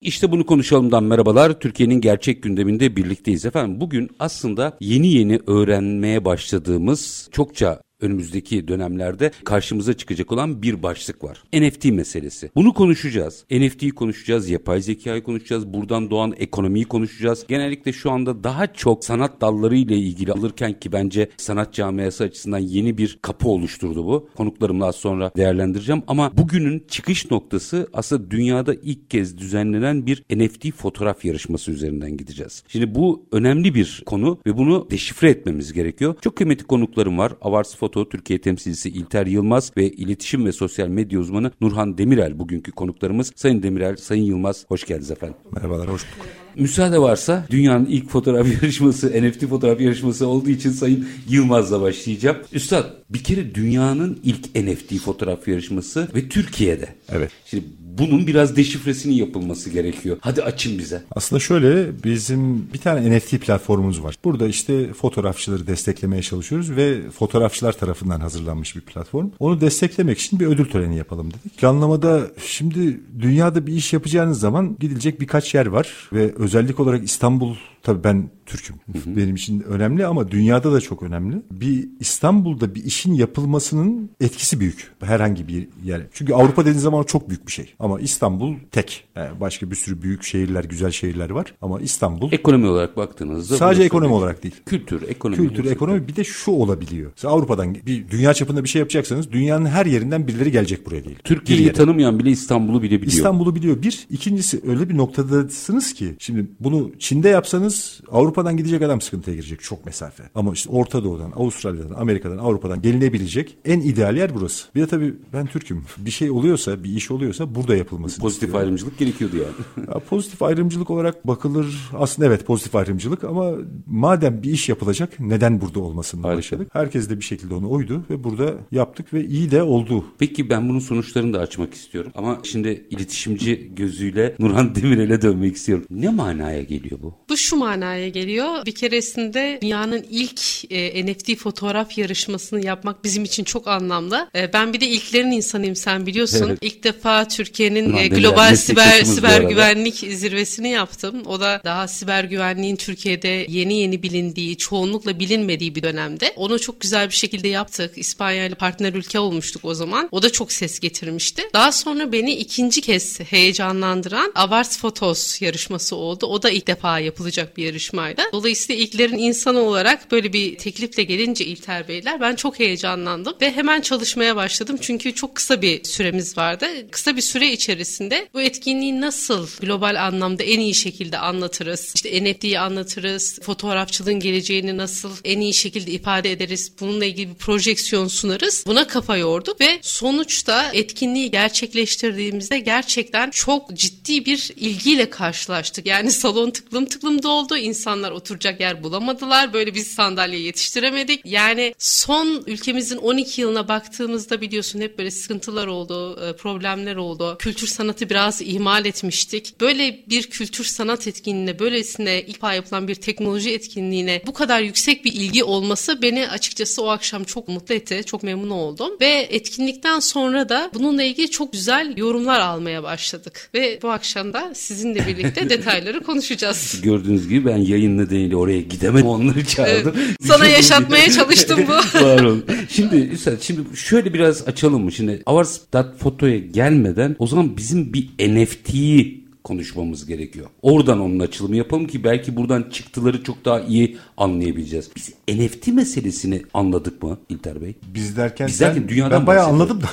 İşte bunu konuşalımdan merhabalar. Türkiye'nin gerçek gündeminde birlikteyiz efendim. Bugün aslında yeni yeni öğrenmeye başladığımız çokça önümüzdeki dönemlerde karşımıza çıkacak olan bir başlık var. NFT meselesi. Bunu konuşacağız. NFT'yi konuşacağız, yapay zekayı konuşacağız, buradan doğan ekonomiyi konuşacağız. Genellikle şu anda daha çok sanat dalları ile ilgili alırken ki bence sanat camiası açısından yeni bir kapı oluşturdu bu. Konuklarımla az sonra değerlendireceğim ama bugünün çıkış noktası aslında dünyada ilk kez düzenlenen bir NFT fotoğraf yarışması üzerinden gideceğiz. Şimdi bu önemli bir konu ve bunu deşifre etmemiz gerekiyor. Çok kıymetli konuklarım var. Avars Foto Türkiye temsilcisi İlter Yılmaz ve iletişim ve sosyal medya uzmanı Nurhan Demirel bugünkü konuklarımız. Sayın Demirel, Sayın Yılmaz hoş geldiniz efendim. Merhabalar, hoş bulduk. Müsaade varsa dünyanın ilk fotoğraf yarışması, NFT fotoğraf yarışması olduğu için Sayın Yılmaz'la başlayacağım. Üstad bir kere dünyanın ilk NFT fotoğraf yarışması ve Türkiye'de. Evet. Şimdi bunun biraz deşifresinin yapılması gerekiyor. Hadi açın bize. Aslında şöyle bizim bir tane NFT platformumuz var. Burada işte fotoğrafçıları desteklemeye çalışıyoruz ve fotoğrafçılar tarafından hazırlanmış bir platform. Onu desteklemek için bir ödül töreni yapalım dedik. Planlamada şimdi dünyada bir iş yapacağınız zaman gidilecek birkaç yer var ve özellik olarak İstanbul tabii ben Türk'üm. Hı hı. Benim için önemli ama dünyada da çok önemli. Bir İstanbul'da bir işin yapılmasının etkisi büyük. Herhangi bir yer. Çünkü Avrupa dediğiniz zaman çok büyük bir şey. Ama İstanbul tek. Yani başka bir sürü büyük şehirler, güzel şehirler var. Ama İstanbul... Ekonomi olarak baktığınızda... Sadece ekonomi olarak değil. Kültür, ekonomi. Kültür, ekonomi. Bir de şu olabiliyor. Mesela Avrupa'dan bir dünya çapında bir şey yapacaksanız dünyanın her yerinden birileri gelecek buraya değil. Türkiye'yi tanımayan bile İstanbul'u bile biliyor. İstanbul'u biliyor. Bir. ikincisi öyle bir noktadasınız ki şimdi bunu Çin'de yapsanız Avrupa'dan gidecek adam sıkıntıya girecek çok mesafe. Ama işte Orta Doğu'dan, Avustralya'dan, Amerika'dan, Avrupa'dan gelinebilecek en ideal yer burası. Bir de tabii ben Türk'üm. Bir şey oluyorsa, bir iş oluyorsa burada yapılması. Pozitif istiyorum. ayrımcılık gerekiyordu yani. ya, pozitif ayrımcılık olarak bakılır. Aslında evet pozitif ayrımcılık ama madem bir iş yapılacak neden burada olmasını başladık. Herkes de bir şekilde onu oydu ve burada yaptık ve iyi de oldu. Peki ben bunun sonuçlarını da açmak istiyorum. Ama şimdi iletişimci gözüyle Nurhan Demirel'e dönmek istiyorum. Ne manaya geliyor bu? Bu şu manaya geliyor. Bir keresinde dünyanın ilk e, NFT fotoğraf yarışmasını yapmak bizim için çok anlamlı. E, ben bir de ilklerin insanıyım sen biliyorsun. Evet. İlk defa Türkiye'nin e, global siber siber güvenlik zirvesini yaptım. O da daha siber güvenliğin Türkiye'de yeni yeni bilindiği, çoğunlukla bilinmediği bir dönemde. Onu çok güzel bir şekilde yaptık. İspanya ile partner ülke olmuştuk o zaman. O da çok ses getirmişti. Daha sonra beni ikinci kez heyecanlandıran Awards Photos yarışması oldu. O da ilk defa yapılacak bir yarışmaydı. Dolayısıyla ilklerin insanı olarak böyle bir teklifle gelince İlter Beyler ben çok heyecanlandım ve hemen çalışmaya başladım. Çünkü çok kısa bir süremiz vardı. Kısa bir süre içerisinde bu etkinliği nasıl global anlamda en iyi şekilde anlatırız? İşte NFT'yi anlatırız. Fotoğrafçılığın geleceğini nasıl en iyi şekilde ifade ederiz? Bununla ilgili bir projeksiyon sunarız. Buna kafa yorduk ve sonuçta etkinliği gerçekleştirdiğimizde gerçekten çok ciddi bir ilgiyle karşılaştık. Yani salon tıklım tıklım doldu. İnsanlar oturacak yer bulamadılar. Böyle bir sandalye yetiştiremedik. Yani son ülkemizin 12 yılına baktığımızda biliyorsun hep böyle sıkıntılar oldu, e, problemler oldu. Kültür sanatı biraz ihmal etmiştik. Böyle bir kültür sanat etkinliğine, böylesine ilk yapılan bir teknoloji etkinliğine bu kadar yüksek bir ilgi olması beni açıkçası o akşam çok mutlu etti. Çok memnun oldum. Ve etkinlikten sonra da bununla ilgili çok güzel yorumlar almaya başladık. Ve bu akşam da sizinle birlikte detayları konuşacağız. Gördüğünüz gibi ben yayın nedeniyle oraya gidemedim. Onları çağırdım. Evet, sana yaşatmaya çalıştım bu. Var olun. Şimdi Üstad şimdi şöyle biraz açalım mı? Şimdi Avars.foto'ya gelmeden o zaman bizim bir NFT'yi konuşmamız gerekiyor. Oradan onun açılımı yapalım ki belki buradan çıktıları çok daha iyi anlayabileceğiz. Biz NFT meselesini anladık mı İlter Bey? Biz derken, Biz derken ben, dünyadan ben bayağı anladım da.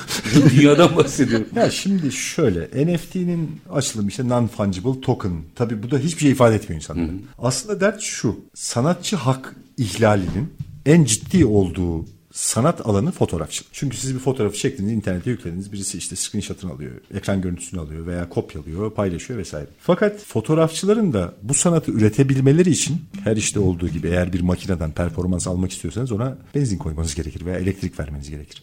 dünyadan bahsediyorum. ya şimdi şöyle NFT'nin açılımı işte non-fungible token. Tabii bu da hiçbir şey ifade etmiyor insanlara. Aslında dert şu. Sanatçı hak ihlalinin en ciddi olduğu sanat alanı fotoğrafçılık. Çünkü siz bir fotoğrafı çektiğiniz internete yüklediniz. Birisi işte screenshot'ını alıyor, ekran görüntüsünü alıyor veya kopyalıyor, paylaşıyor vesaire. Fakat fotoğrafçıların da bu sanatı üretebilmeleri için her işte olduğu gibi eğer bir makineden performans almak istiyorsanız ona benzin koymanız gerekir veya elektrik vermeniz gerekir.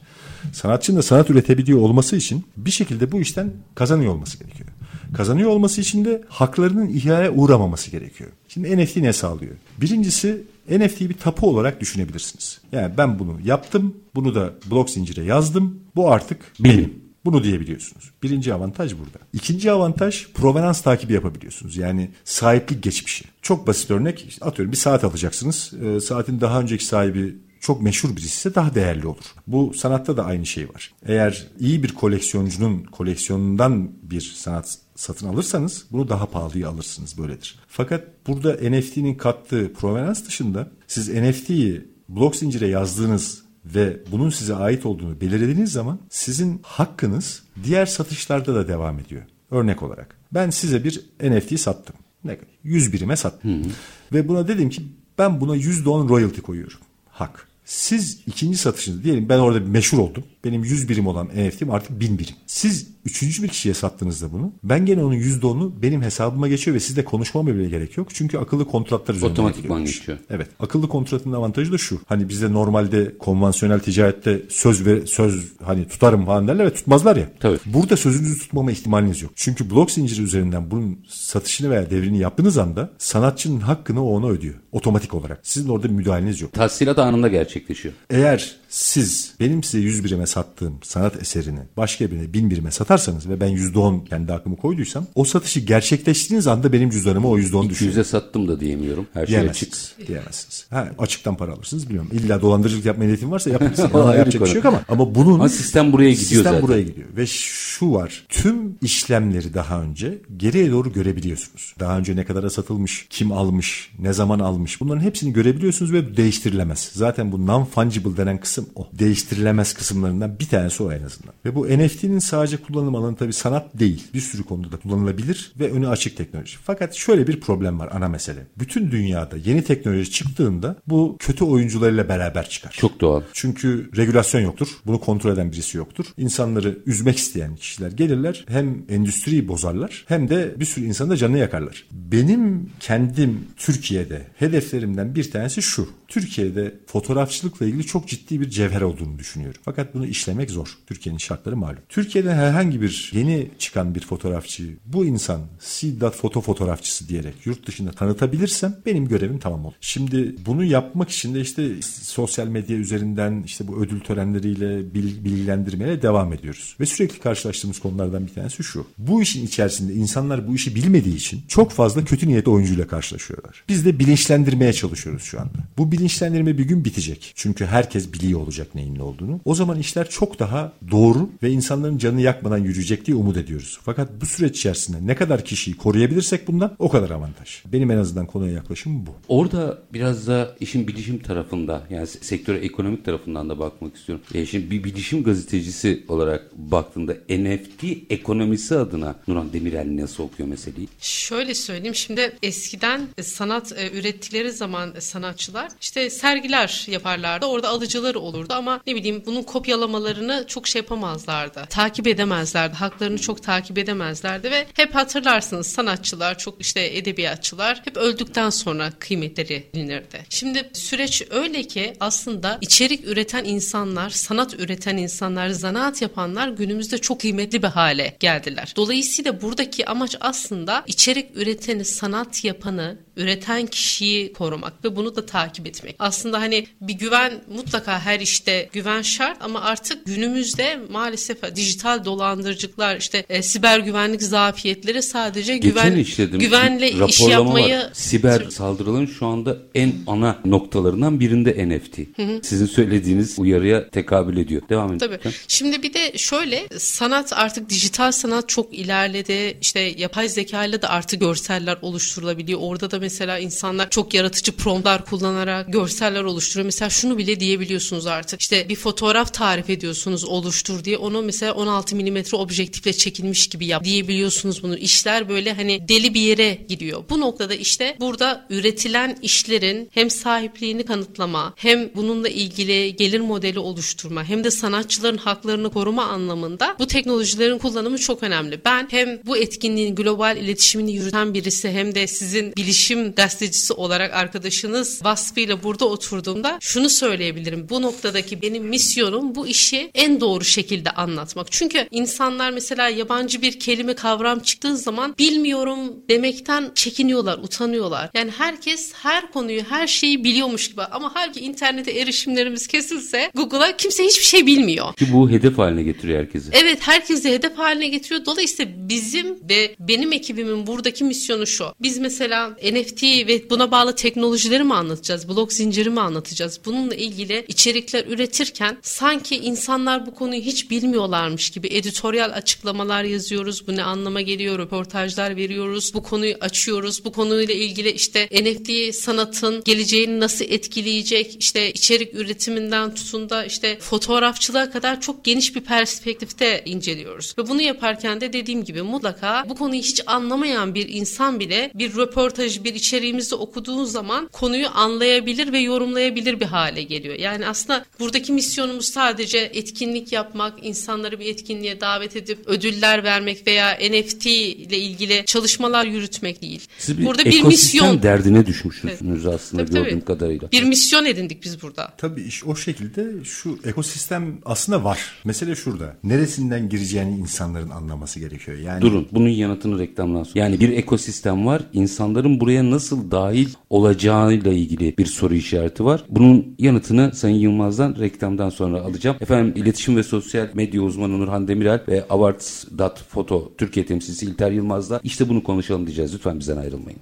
Sanatçının da sanat üretebiliyor olması için bir şekilde bu işten kazanıyor olması gerekiyor. Kazanıyor olması için de haklarının ihlale uğramaması gerekiyor. Şimdi NFT ne sağlıyor? Birincisi NFT'yi bir tapu olarak düşünebilirsiniz. Yani ben bunu yaptım, bunu da blok zincire yazdım. Bu artık benim. Bunu diyebiliyorsunuz. Birinci avantaj burada. İkinci avantaj provenans takibi yapabiliyorsunuz. Yani sahiplik geçmişi. Çok basit örnek işte atıyorum bir saat alacaksınız. E, saatin daha önceki sahibi çok meşhur birisi ise daha değerli olur. Bu sanatta da aynı şey var. Eğer iyi bir koleksiyoncunun koleksiyonundan bir sanat satın alırsanız bunu daha pahalıya alırsınız böyledir. Fakat burada NFT'nin kattığı provenans dışında siz NFT'yi blok zincire yazdığınız ve bunun size ait olduğunu belirlediğiniz zaman sizin hakkınız diğer satışlarda da devam ediyor. Örnek olarak ben size bir NFT sattım. Ne 100 birime sattım. Hı hı. Ve buna dedim ki ben buna %10 royalty koyuyorum. Hak. Siz ikinci satışınızda diyelim ben orada meşhur oldum. Benim 100 birim olan NFT'm artık 1000 birim. Siz üçüncü bir kişiye sattığınızda bunu ben gene onun %10'u benim hesabıma geçiyor ve sizle konuşmama bile gerek yok. Çünkü akıllı kontratlar üzerinden Otomatikman geçiyor. Evet. Akıllı kontratın avantajı da şu. Hani bizde normalde konvansiyonel ticarette söz ve söz hani tutarım falan derler ve tutmazlar ya. Tabii. Burada sözünüzü tutmama ihtimaliniz yok. Çünkü blok zinciri üzerinden bunun satışını veya devrini yaptığınız anda sanatçının hakkını o ona ödüyor. Otomatik olarak. Sizin orada bir müdahaleniz yok. Tahsilat anında gerçekleşiyor. Eğer siz benim size 100 birime sattığım sanat eserini başka birine 1000 birime satarsanız ve ben %10 kendi hakkımı koyduysam o satışı gerçekleştiğiniz anda benim cüzdanıma o %10 düşüyor. Yüze sattım da diyemiyorum. Her şey açık. Diyemezsiniz. Ha, açıktan para alırsınız bilmiyorum. İlla dolandırıcılık yapma niyetin varsa yapabilirsiniz. Ona yapacak bir şey yok ama. Ama bunun ama sistem buraya gidiyor sistem zaten. buraya gidiyor. Ve şu var. Tüm işlemleri daha önce geriye doğru görebiliyorsunuz. Daha önce ne kadara satılmış, kim almış, ne zaman almış. Bunların hepsini görebiliyorsunuz ve değiştirilemez. Zaten bu non-fungible denen kısım o. Değiştirilemez kısımlarından bir tanesi o en azından. Ve bu NFT'nin sadece kullanım alanı tabii sanat değil. Bir sürü konuda da kullanılabilir ve önü açık teknoloji. Fakat şöyle bir problem var ana mesele. Bütün dünyada yeni teknoloji çıktığında bu kötü oyuncularıyla beraber çıkar. Çok doğal. Çünkü regülasyon yoktur. Bunu kontrol eden birisi yoktur. İnsanları üzmek isteyen kişiler gelirler. Hem endüstriyi bozarlar hem de bir sürü insanı da canını yakarlar. Benim kendim Türkiye'de hedeflerimden bir tanesi şu. Türkiye'de fotoğrafçılıkla ilgili çok ciddi bir cevher olduğunu düşünüyorum. Fakat bunu işlemek zor. Türkiye'nin şartları malum. Türkiye'de herhangi bir yeni çıkan bir fotoğrafçıyı bu insan Siddat foto fotoğrafçısı diyerek yurt dışında tanıtabilirsem benim görevim tamam olur. Şimdi bunu yapmak için de işte sosyal medya üzerinden işte bu ödül törenleriyle bilgilendirmeye devam ediyoruz. Ve sürekli karşılaştığımız konulardan bir tanesi şu. Bu işin içerisinde insanlar bu işi bilmediği için çok fazla kötü niyetli oyuncuyla karşılaşıyorlar. Biz de bilinçlendirmeye çalışıyoruz şu anda. Bu bilinçlendirme bir gün bitecek. Çünkü herkes biliyor olacak neyin ne olduğunu. O zaman işler çok daha doğru ve insanların canını yakmadan yürüyecek diye umut ediyoruz. Fakat bu süreç içerisinde ne kadar kişiyi koruyabilirsek bundan o kadar avantaj. Benim en azından konuya yaklaşımım bu. Orada biraz da işin bilişim tarafında yani sektöre ekonomik tarafından da bakmak istiyorum. E şimdi bir bilişim gazetecisi olarak baktığında NFT ekonomisi adına Nurhan Demirel nasıl okuyor meseleyi? Şöyle söyleyeyim şimdi eskiden sanat e, ürettikleri zaman sanatçılar işte sergiler yaparlardı. Orada alıcıları olurdu ama ne bileyim bunun kopyalamalarını çok şey yapamazlardı. Takip edemezlerdi. Haklarını çok takip edemezlerdi ve hep hatırlarsınız sanatçılar çok işte edebiyatçılar hep öldükten sonra kıymetleri bilinirdi. Şimdi süreç öyle ki aslında içerik üreten insanlar, sanat üreten insanlar, zanaat yapanlar günümüzde çok kıymetli bir hale geldiler. Dolayısıyla buradaki amaç aslında içerik üreteni, sanat yapanı, üreten kişiyi korumak ve bunu da takip etmek. Aslında hani bir güven mutlaka her işte güven şart ama artık günümüzde maalesef dijital dolandırıcılıklar işte e, siber güvenlik zafiyetleri sadece güven işledim. güvenle iş yapmayı var. siber saldırıların şu anda en ana noktalarından birinde NFT. Hı hı. Sizin söylediğiniz uyarıya tekabül ediyor. Devam edin. Tabii. Şimdi bir de şöyle sanat artık dijital sanat çok ilerledi. İşte yapay zeka ile de artık görseller oluşturulabiliyor. Orada da mesela insanlar çok yaratıcı promptlar kullanarak görseller oluşturuyor. Mesela şunu bile diyebiliyorsunuz artık. İşte bir fotoğraf tarif ediyorsunuz oluştur diye. Onu mesela 16 milimetre objektifle çekilmiş gibi yap diyebiliyorsunuz bunu. İşler böyle hani deli bir yere gidiyor. Bu noktada işte burada üretilen işlerin hem sahipliğini kanıtlama hem bununla ilgili gelir modeli oluşturma hem de sanatçıların haklarını koruma anlamında bu teknolojilerin kullanımı çok önemli. Ben hem bu etkinliğin global iletişimini yürüten birisi hem de sizin bilişim gazetecisi olarak arkadaşınız vasfıyla burada oturduğumda şunu söyleyebilirim. Bu noktadaki benim misyonum bu işi en doğru şekilde anlatmak. Çünkü insanlar mesela yabancı bir kelime kavram çıktığı zaman bilmiyorum demekten çekiniyorlar, utanıyorlar. Yani herkes her konuyu, her şeyi biliyormuş gibi ama halbuki internete erişimlerimiz kesilse Google'a kimse hiçbir şey bilmiyor. Ki bu hedef haline getiriyor herkesi. Evet herkesi hedef haline getiriyor. Dolayısıyla bizim ve benim ekibimin buradaki misyonu şu. Biz mesela NFT ve buna bağlı teknolojileri mi anlatacağız? Blok zinciri mi anlatacağız? Bununla ilgili içerikler üretirken sanki insanlar bu konuyu hiç bilmiyorlarmış gibi editoryal açıklamalar yazıyoruz. Bu ne anlama geliyor? Röportajlar veriyoruz. Bu konuyu açıyoruz. Bu konuyla ilgili işte NFT sanatın geleceğini nasıl etkileyecek? İşte içerik üretiminden tutun da işte fotoğrafçılığa kadar çok geniş bir perspektifte inceliyoruz. Ve bunu yaparken de dediğim gibi mutlaka bu konuyu hiç anlamayan bir insan bile bir röportaj, bir içeriğimizi okuduğu zaman konuyu anlayabilir ve yorumlayabilir bir hale geliyor. Yani aslında buradaki misyonumuz sadece etkinlik yapmak, insanları bir etkinliğe davet edip ödüller vermek veya NFT ile ilgili çalışmalar yürütmek değil. Siz bir Burada bir misyon derdine düşmüşsünüz aslında Tabii, tabii. gördüğüm kadarıyla. bir misyon edindik biz burada. Tabii iş o şekilde şu ekosistem aslında var. Mesele şurada. Neresinden gireceğini insanların anlaması gerekiyor. Yani Durun bunun yanıtını reklamdan sonra. Yani bir ekosistem var. İnsanların buraya nasıl dahil olacağıyla ilgili bir soru işareti var. Bunun yanıtını Sayın Yılmaz'dan reklamdan sonra alacağım. Efendim iletişim ve sosyal medya uzmanı Nurhan Demirel ve Awards.foto Türkiye temsilcisi İlter Yılmaz'la işte bunu konuşalım diyeceğiz. Lütfen bizden ayrılmayın.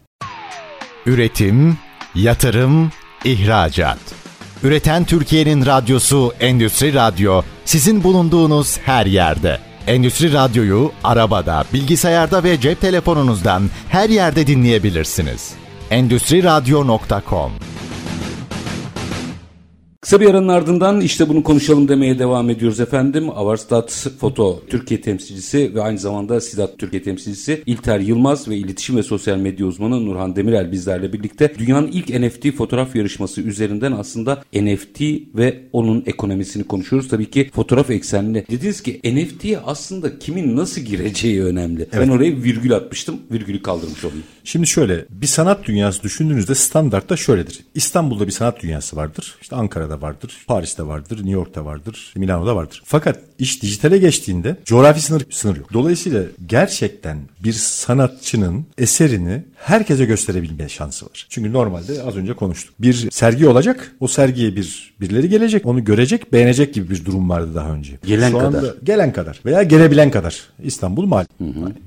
Üretim, yatırım, ihracat. Üreten Türkiye'nin radyosu Endüstri Radyo sizin bulunduğunuz her yerde. Endüstri Radyo'yu arabada, bilgisayarda ve cep telefonunuzdan her yerde dinleyebilirsiniz. Endüstri Radyo.com Kısa bir aranın ardından işte bunu konuşalım demeye devam ediyoruz efendim. Avarstat Foto Türkiye temsilcisi ve aynı zamanda Sidat Türkiye temsilcisi İlter Yılmaz ve iletişim ve sosyal medya uzmanı Nurhan Demirel bizlerle birlikte dünyanın ilk NFT fotoğraf yarışması üzerinden aslında NFT ve onun ekonomisini konuşuyoruz. Tabii ki fotoğraf eksenli. Dediniz ki NFT'ye aslında kimin nasıl gireceği önemli. Ben oraya virgül atmıştım. Virgülü kaldırmış olayım. Şimdi şöyle bir sanat dünyası düşündüğünüzde standartta şöyledir. İstanbul'da bir sanat dünyası vardır. İşte Ankara'da vardır, Paris'te vardır, New York'ta vardır, Milano'da vardır. Fakat iş dijitale geçtiğinde coğrafi sınır, sınır yok. Dolayısıyla gerçekten bir sanatçının eserini herkese gösterebilme şansı var. Çünkü normalde az önce konuştuk. Bir sergi olacak, o sergiye bir birileri gelecek, onu görecek, beğenecek gibi bir durum vardı daha önce. Gelen Şu kadar. anda gelen kadar veya gelebilen kadar. İstanbul mal.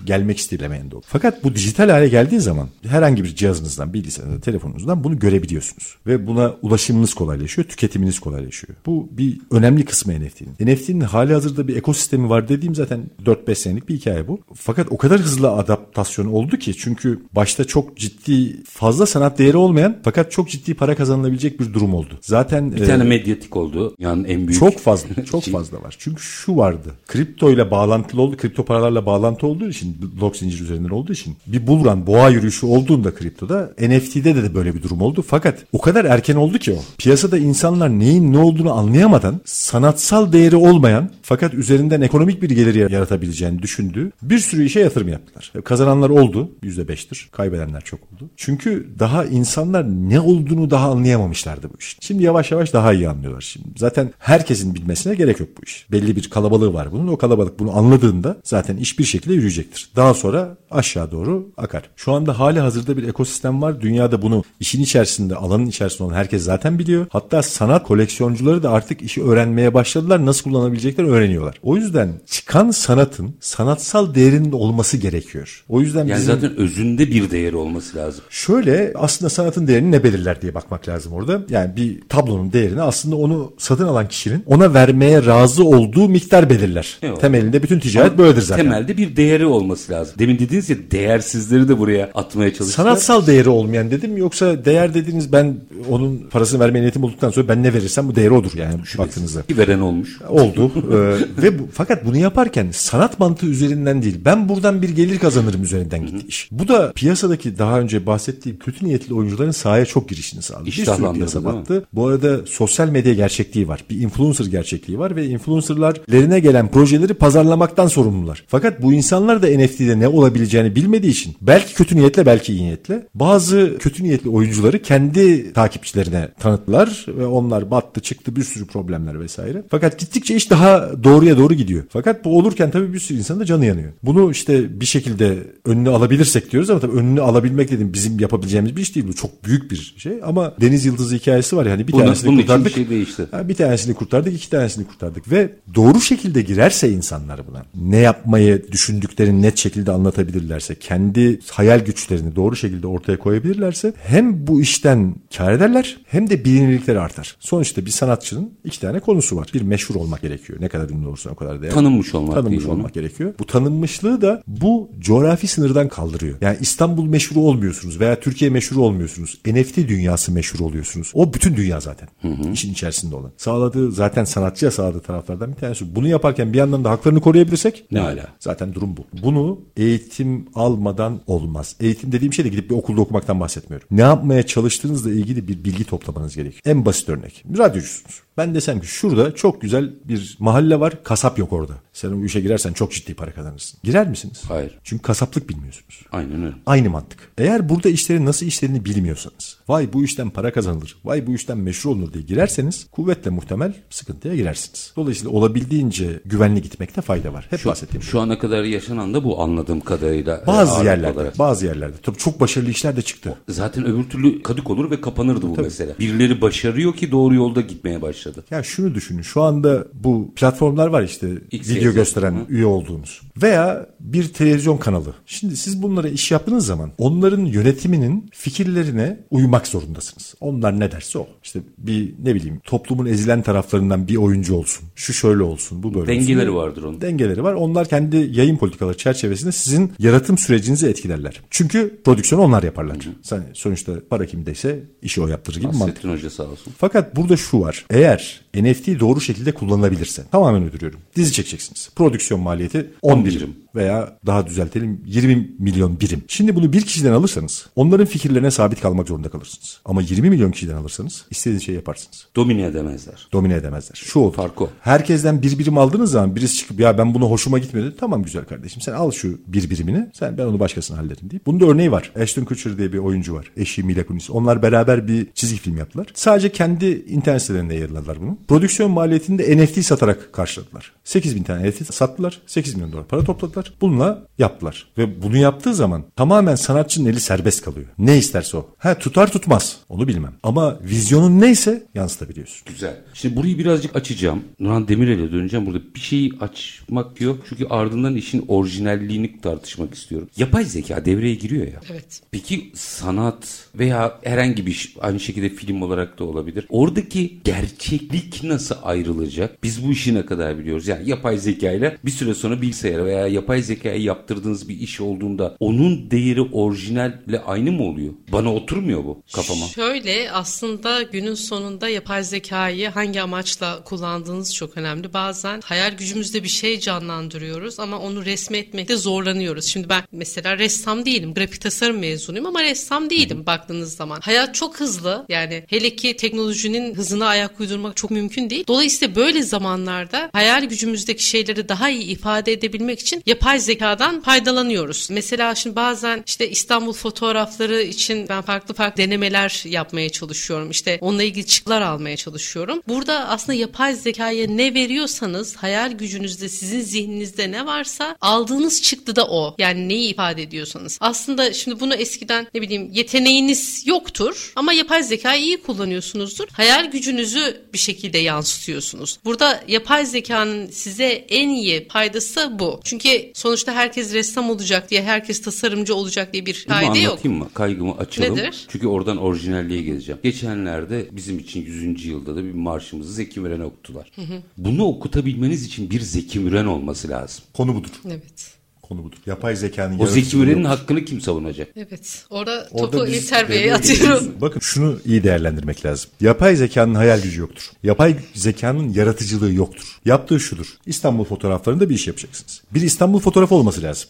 Gelmek istemeyen de o. Fakat bu dijital hale geldiği zaman herhangi bir cihazınızdan, bilgisayarınızdan, telefonunuzdan bunu görebiliyorsunuz. Ve buna ulaşımınız kolaylaşıyor, tüketiminiz kolaylaşıyor. Bu bir önemli kısmı NFT'nin. NFT'nin hali hazırda bir ekosistemi var dediğim zaten 4-5 senelik bir hikaye bu. Fakat o kadar hızlı adaptasyon oldu ki çünkü başta çok ciddi fazla sanat değeri olmayan fakat çok ciddi para kazanılabilecek bir durum oldu. Zaten Bir tane medyatik oldu. Yani en büyük. çok fazla, çok şey. fazla var. Çünkü şu vardı. Kripto ile bağlantılı oldu. Kripto paralarla bağlantı olduğu için, blok zincir üzerinden olduğu için bir bulran, boğa yürüyüşü olduğunda kriptoda NFT'de de, böyle bir durum oldu. Fakat o kadar erken oldu ki o. Piyasada insanlar neyin ne olduğunu anlayamadan sanatsal değeri olmayan fakat üzerinden ekonomik bir gelir yaratabileceğini düşündüğü bir sürü işe yatırım yaptılar. Kazananlar oldu. %5'tir. Kaybedenler çok oldu. Çünkü daha insanlar ne olduğunu daha anlayamamışlardı bu işin. Şimdi yavaş yavaş daha iyi anlıyorlar şimdi. Zaten herkesin bilmesine gerek yok bu iş. Belli bir kalabalığı var bunun. O kalabalık bunu anladığında zaten iş bir şekilde yürüyecektir. Daha sonra aşağı doğru akar. Şu anda hali hazırda bir ekosistem var. Dünyada bunu işin içerisinde, alanın içerisinde olan herkes zaten biliyor. Hatta sanat koleksiyoncuları da artık işi öğrenmeye başladılar. Nasıl kullanabileceklerini öğreniyorlar. O yüzden çıkan sanatın sanatsal değerinin olması gerekiyor. O yüzden Yani bizim zaten özünde bir değeri değeri olması lazım? Şöyle aslında sanatın değerini ne belirler diye bakmak lazım orada. Yani bir tablonun değerini aslında onu satın alan kişinin ona vermeye razı olduğu miktar belirler. Evet. Temelinde bütün ticaret böyledir zaten. Temelde bir değeri olması lazım. Demin dediğiniz ya değersizleri de buraya atmaya çalıştılar. Sanatsal değeri olmayan dedim yoksa değer dediğiniz ben onun parasını vermeye niyetim olduktan sonra ben ne verirsem bu değeri odur yani baktığınızda. Bir veren olmuş. Oldu. Ee, ve bu, fakat bunu yaparken sanat mantığı üzerinden değil. Ben buradan bir gelir kazanırım üzerinden gitti iş. Bu da piyasadaki daha önce bahsettiğim kötü niyetli oyuncuların sahaya çok girişini sağladı. Bir sürü İştahlandırdı, değil mi? battı. Bu arada sosyal medya gerçekliği var. Bir influencer gerçekliği var ve influencerlar lerine gelen projeleri pazarlamaktan sorumlular. Fakat bu insanlar da NFT'de ne olabileceğini bilmediği için belki kötü niyetle belki iyi niyetle bazı kötü niyetli oyuncuları kendi takipçilerine tanıttılar ve onlar battı çıktı bir sürü problemler vesaire. Fakat gittikçe iş daha doğruya doğru gidiyor. Fakat bu olurken tabii bir sürü insanın da canı yanıyor. Bunu işte bir şekilde önünü alabilirsek diyoruz ama tabii önünü alabilmek dedim bizim yapabileceğimiz bir iş değil. Bu çok büyük bir şey ama Deniz Yıldızı hikayesi var yani bir Bunun- tanesini bunun için kurtardık. bir şey değişti. Bir tanesini kurtardık, iki tanesini kurtardık ve doğru şekilde girerse insanlar buna, ne yapmayı düşündüklerini net şekilde anlatabilirlerse, kendi hayal güçlerini doğru şekilde ortaya koyabilirlerse hem bu işten kar ederler hem de bilinirlikleri artar. Sonuçta bir sanatçının iki tane konusu var. Bir meşhur olmak gerekiyor. Ne kadar ünlü olursa o kadar değerli. Tanınmış olmak Tanınmış olmak gerekiyor. Bu tanınmışlığı da bu coğrafi sınırdan kaldırıyor. Yani İstanbul meşhur olmuyorsunuz veya Türkiye meşhur olmuyorsunuz. NFT dünyası meşhur oluyorsunuz. O bütün dünya zaten. işin içerisinde olan. Sağladığı zaten sanatçıya sağladığı taraflardan bir tanesi. Bunu yaparken bir yandan da haklarını koruyabilirsek Ne ala. Zaten durum bu. Bunu eğitim almadan olmaz. Eğitim dediğim şey de gidip bir okulda okumaktan bahsetmiyorum. Ne yapmaya çalıştığınızla ilgili bir bilgi toplamanız gerekiyor. En basit örnek. Radyocusunuz. Ben desem ki şurada çok güzel bir mahalle var. Kasap yok orada. Sen o işe girersen çok ciddi para kazanırsın. Girer misiniz? Hayır. Çünkü kasaplık bilmiyorsunuz. Aynen öyle. Aynı mantık. Eğer burada işlerin nasıl işlerini bilmiyorsanız, vay bu işten para kazanılır, vay bu işten meşhur olunur diye girerseniz kuvvetle muhtemel sıkıntıya girersiniz. Dolayısıyla olabildiğince güvenli gitmekte fayda var. Hep Şu, bahsettiğim şu ana kadar yaşanan da bu anladığım kadarıyla. bazı ağırlıklı yerlerde, olarak. bazı yerlerde. Tabii çok başarılı işler de çıktı. Zaten öbür türlü kadık olur ve kapanırdı bu mesele. Birileri başarıyor ki doğru yolda gitmeye başladı. Ya şunu düşünün. Şu anda bu platformlar var işte X video gösteren Hı. üye olduğunuz veya bir televizyon kanalı. Şimdi siz bunlara iş yaptığınız zaman onların yönetiminin fikirlerine uymak zorundasınız. Onlar ne derse o. İşte bir ne bileyim toplumun ezilen taraflarından bir oyuncu olsun. Şu şöyle olsun, bu böyle Dengeleri olsun. vardır onun. Dengeleri var. Onlar kendi yayın politikaları çerçevesinde sizin yaratım sürecinizi etkilerler. Çünkü prodüksiyonu onlar yaparlar. Sen sonuçta para kimdeyse işi o yaptırır gibi. Nasrettin Hoca sağ olsun. Fakat burada şu var. Eğer eğer NFT doğru şekilde kullanılabilirse tamamen öldürüyorum. Dizi çekeceksiniz. Prodüksiyon maliyeti 10 10 birim. Veya daha düzeltelim 20 milyon birim. Şimdi bunu bir kişiden alırsanız onların fikirlerine sabit kalmak zorunda kalırsınız. Ama 20 milyon kişiden alırsanız istediğiniz şeyi yaparsınız. Domine edemezler. Domine edemezler. Şu olur. Fark o. Herkesten bir birim aldığınız zaman birisi çıkıp ya ben bunu hoşuma gitmedi. Tamam güzel kardeşim sen al şu bir birimini. Sen ben onu başkasına hallederim deyip. Bunun da örneği var. Ashton Kutcher diye bir oyuncu var. Eşi Mila Kunis. Onlar beraber bir çizgi film yaptılar. Sadece kendi internet sitelerinde yayınladılar bunu. Prodüksiyon maliyetini de NFT satarak karşıladılar. 8 bin tane NFT sattılar. 8 milyon dolar para topladılar. Bununla yaptılar. Ve bunu yaptığı zaman tamamen sanatçının eli serbest kalıyor. Ne isterse o. Ha tutar tutmaz. Onu bilmem. Ama vizyonun neyse yansıtabiliyorsun. Güzel. Şimdi burayı birazcık açacağım. Nurhan Demirel'e döneceğim. Burada bir şeyi açmak yok. Çünkü ardından işin orijinalliğini tartışmak istiyorum. Yapay zeka devreye giriyor ya. Evet. Peki sanat veya herhangi bir iş aynı şekilde film olarak da olabilir. Oradaki gerçeklik nasıl ayrılacak? Biz bu işi ne kadar biliyoruz? Yani yapay zeka ile bir süre sonra bilgisayara veya yapay zekaya yaptırdığınız bir iş olduğunda onun değeri orijinalle aynı mı oluyor? Bana oturmuyor bu kafama. Şöyle aslında günün sonunda yapay zekayı hangi amaçla kullandığınız çok önemli. Bazen hayal gücümüzde bir şey canlandırıyoruz ama onu resmetmekte zorlanıyoruz. Şimdi ben mesela ressam değilim. Grafik tasarım mezunuyum ama ressam değilim baktığınız zaman. Hayat çok hızlı. Yani hele ki teknolojinin hızına ayak uydurmak çok mümkün değil. Dolayısıyla böyle zamanlarda hayal gücümüzdeki şeyleri daha iyi ifade edebilmek için yapay zekadan faydalanıyoruz. Mesela şimdi bazen işte İstanbul fotoğrafları için ben farklı farklı denemeler yapmaya çalışıyorum. İşte onunla ilgili çıktılar almaya çalışıyorum. Burada aslında yapay zekaya ne veriyorsanız hayal gücünüzde sizin zihninizde ne varsa aldığınız çıktı da o. Yani neyi ifade ediyorsanız. Aslında şimdi bunu eskiden ne bileyim yeteneğiniz yoktur ama yapay zekayı iyi kullanıyorsunuzdur. Hayal gücünüzü bir şekilde yansıtıyorsunuz. Burada yapay zekanın size en iyi faydası bu. Çünkü sonuçta herkes ressam olacak diye, herkes tasarımcı olacak diye bir kaide yok. anlatayım mı? Kaygımı açalım. Nedir? Çünkü oradan orijinalliğe geleceğim. Geçenlerde bizim için 100. yılda da bir marşımızı Zeki Müren'e okuttular. Bunu okutabilmeniz için bir Zeki Müren olması lazım. Konu budur. Evet. Konu budur. Yapay zekanın O Zeki yok. hakkını kim savunacak? Evet. Orada, Orada topu Bey'e devreye atıyorum. Bakın şunu iyi değerlendirmek lazım. Yapay zekanın hayal gücü yoktur. Yapay zekanın yaratıcılığı yoktur. Yaptığı şudur. İstanbul fotoğraflarında bir iş yapacaksınız. Bir İstanbul fotoğrafı olması lazım.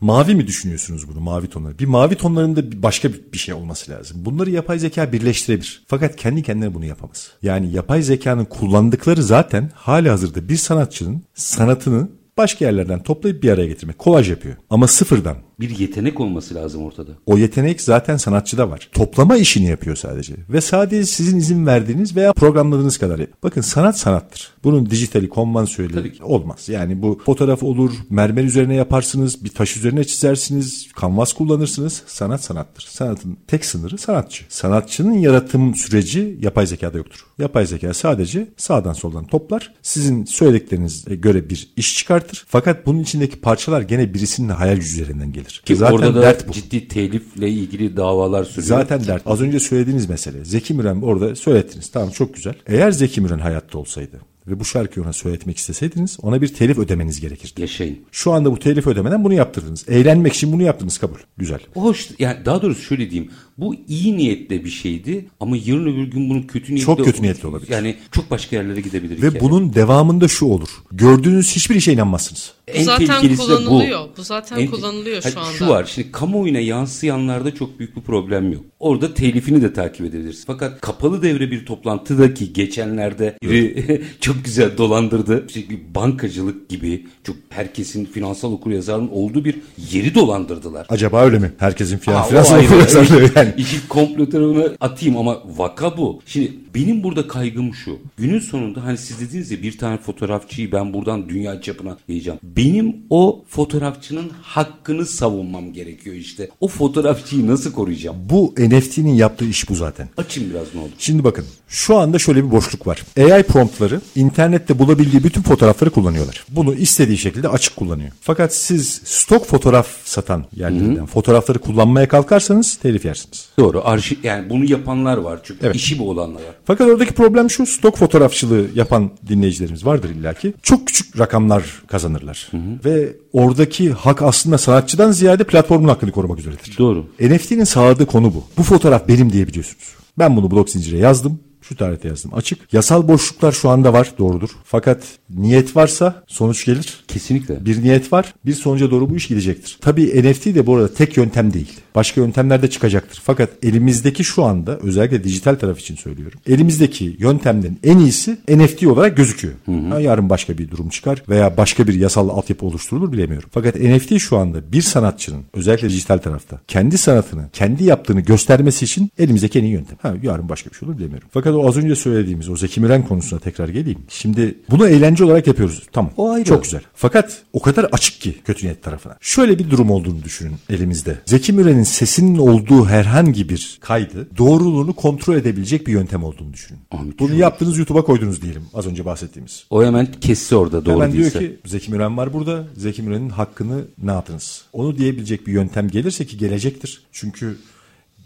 Mavi mi düşünüyorsunuz bunu? Mavi tonları. Bir mavi tonlarında başka bir bir şey olması lazım. Bunları yapay zeka birleştirebilir. Fakat kendi kendine bunu yapamaz. Yani yapay zekanın kullandıkları zaten hali hazırda bir sanatçının sanatını başka yerlerden toplayıp bir araya getirmek. Kolaj yapıyor. Ama sıfırdan. Bir yetenek olması lazım ortada. O yetenek zaten sanatçıda var. Toplama işini yapıyor sadece. Ve sadece sizin izin verdiğiniz veya programladığınız kadar. Bakın sanat sanattır. Bunun dijitali, konvansiyoneli olmaz. Yani bu fotoğraf olur, mermer üzerine yaparsınız, bir taş üzerine çizersiniz, kanvas kullanırsınız. Sanat sanattır. Sanatın tek sınırı sanatçı. Sanatçının yaratım süreci yapay zekada yoktur. Yapay zeka sadece sağdan soldan toplar. Sizin söylediklerinize göre bir iş çıkartır. Fakat bunun içindeki parçalar gene birisinin hayal gücü üzerinden gelir. Ki Zaten orada da dert bu. ciddi telifle ilgili davalar sürüyor. Zaten dert. Az önce söylediğiniz mesele. Zeki Müren orada söylettiniz. Tamam çok güzel. Eğer Zeki Müren hayatta olsaydı ve bu şarkıyı ona söyletmek isteseydiniz ona bir telif ödemeniz gerekirdi. Yaşayın. Şu anda bu telif ödemeden bunu yaptırdınız. Eğlenmek için bunu yaptınız kabul. Güzel. Hoş yani daha doğrusu şöyle diyeyim. Bu iyi niyetle bir şeydi ama yarın öbür gün bunun kötü niyetli Çok kötü niyetli olabilir. Yani çok başka yerlere gidebilir. Ve hikaye. bunun devamında şu olur. Gördüğünüz hiçbir işe inanmazsınız. en zaten kullanılıyor. Bu zaten kullanılıyor şu anda. Şu var şimdi kamuoyuna yansıyanlarda çok büyük bir problem yok. Orada telifini de takip edebilirsin. Fakat kapalı devre bir toplantıdaki geçenlerde biri çok güzel dolandırdı. İşte bir bankacılık gibi çok herkesin finansal okuryazarının olduğu bir yeri dolandırdılar. Acaba öyle mi? Herkesin finansal okuryazarlığı yani. İşin komplo tarafına atayım ama vaka bu. Şimdi benim burada kaygım şu. Günün sonunda hani siz dediniz ya bir tane fotoğrafçıyı ben buradan dünya çapına yayacağım. Benim o fotoğrafçının hakkını savunmam gerekiyor işte. O fotoğrafçıyı nasıl koruyacağım? Bu NFT'nin yaptığı iş bu zaten. Açın biraz ne olur. Şimdi bakın şu anda şöyle bir boşluk var. AI promptları internette bulabildiği bütün fotoğrafları kullanıyorlar. Bunu istediği şekilde açık kullanıyor. Fakat siz stok fotoğraf satan yerlerden fotoğrafları kullanmaya kalkarsanız telif yersiniz. Doğru. Arşiv yani bunu yapanlar var çünkü Evet. işi bu olanlar var. Fakat oradaki problem şu stok fotoğrafçılığı yapan dinleyicilerimiz vardır illaki. Çok küçük rakamlar kazanırlar. Ve oradaki hak aslında sanatçıdan ziyade platformun hakkını korumak üzeredir. Doğru. NFT'nin sağladığı konu bu. Bu fotoğraf benim diyebiliyorsunuz. Ben bunu blok zincire yazdım. Şu tarihte yazdım açık. Yasal boşluklar şu anda var doğrudur. Fakat niyet varsa sonuç gelir. Kesinlikle. Bir niyet var. Bir sonuca doğru bu iş gidecektir. Tabii NFT de bu arada tek yöntem değil. Başka yöntemler de çıkacaktır. Fakat elimizdeki şu anda özellikle dijital taraf için söylüyorum. Elimizdeki yöntemlerin en iyisi NFT olarak gözüküyor. Ha, yarın başka bir durum çıkar veya başka bir yasal altyapı oluşturulur bilemiyorum. Fakat NFT şu anda bir sanatçının özellikle dijital tarafta kendi sanatını, kendi yaptığını göstermesi için elimizdeki en iyi yöntem. Ha, yarın başka bir şey olur bilemiyorum. Fakat o az önce söylediğimiz o Zeki Müren konusuna tekrar geleyim. Şimdi bunu eğlence olarak yapıyoruz. Tamam. O ayrı. Çok güzel. Fakat o kadar açık ki kötü niyet tarafına. Şöyle bir durum olduğunu düşünün elimizde. Zeki Müren'in sesinin olduğu herhangi bir kaydı doğruluğunu kontrol edebilecek bir yöntem olduğunu düşünün. Ahmet, Bunu yaptınız YouTube'a koydunuz diyelim az önce bahsettiğimiz. O hemen kesse orada doğru Hemen diyor ki Zeki Müren var burada. Zeki Müren'in hakkını ne yaptınız? Onu diyebilecek bir yöntem gelirse ki gelecektir. Çünkü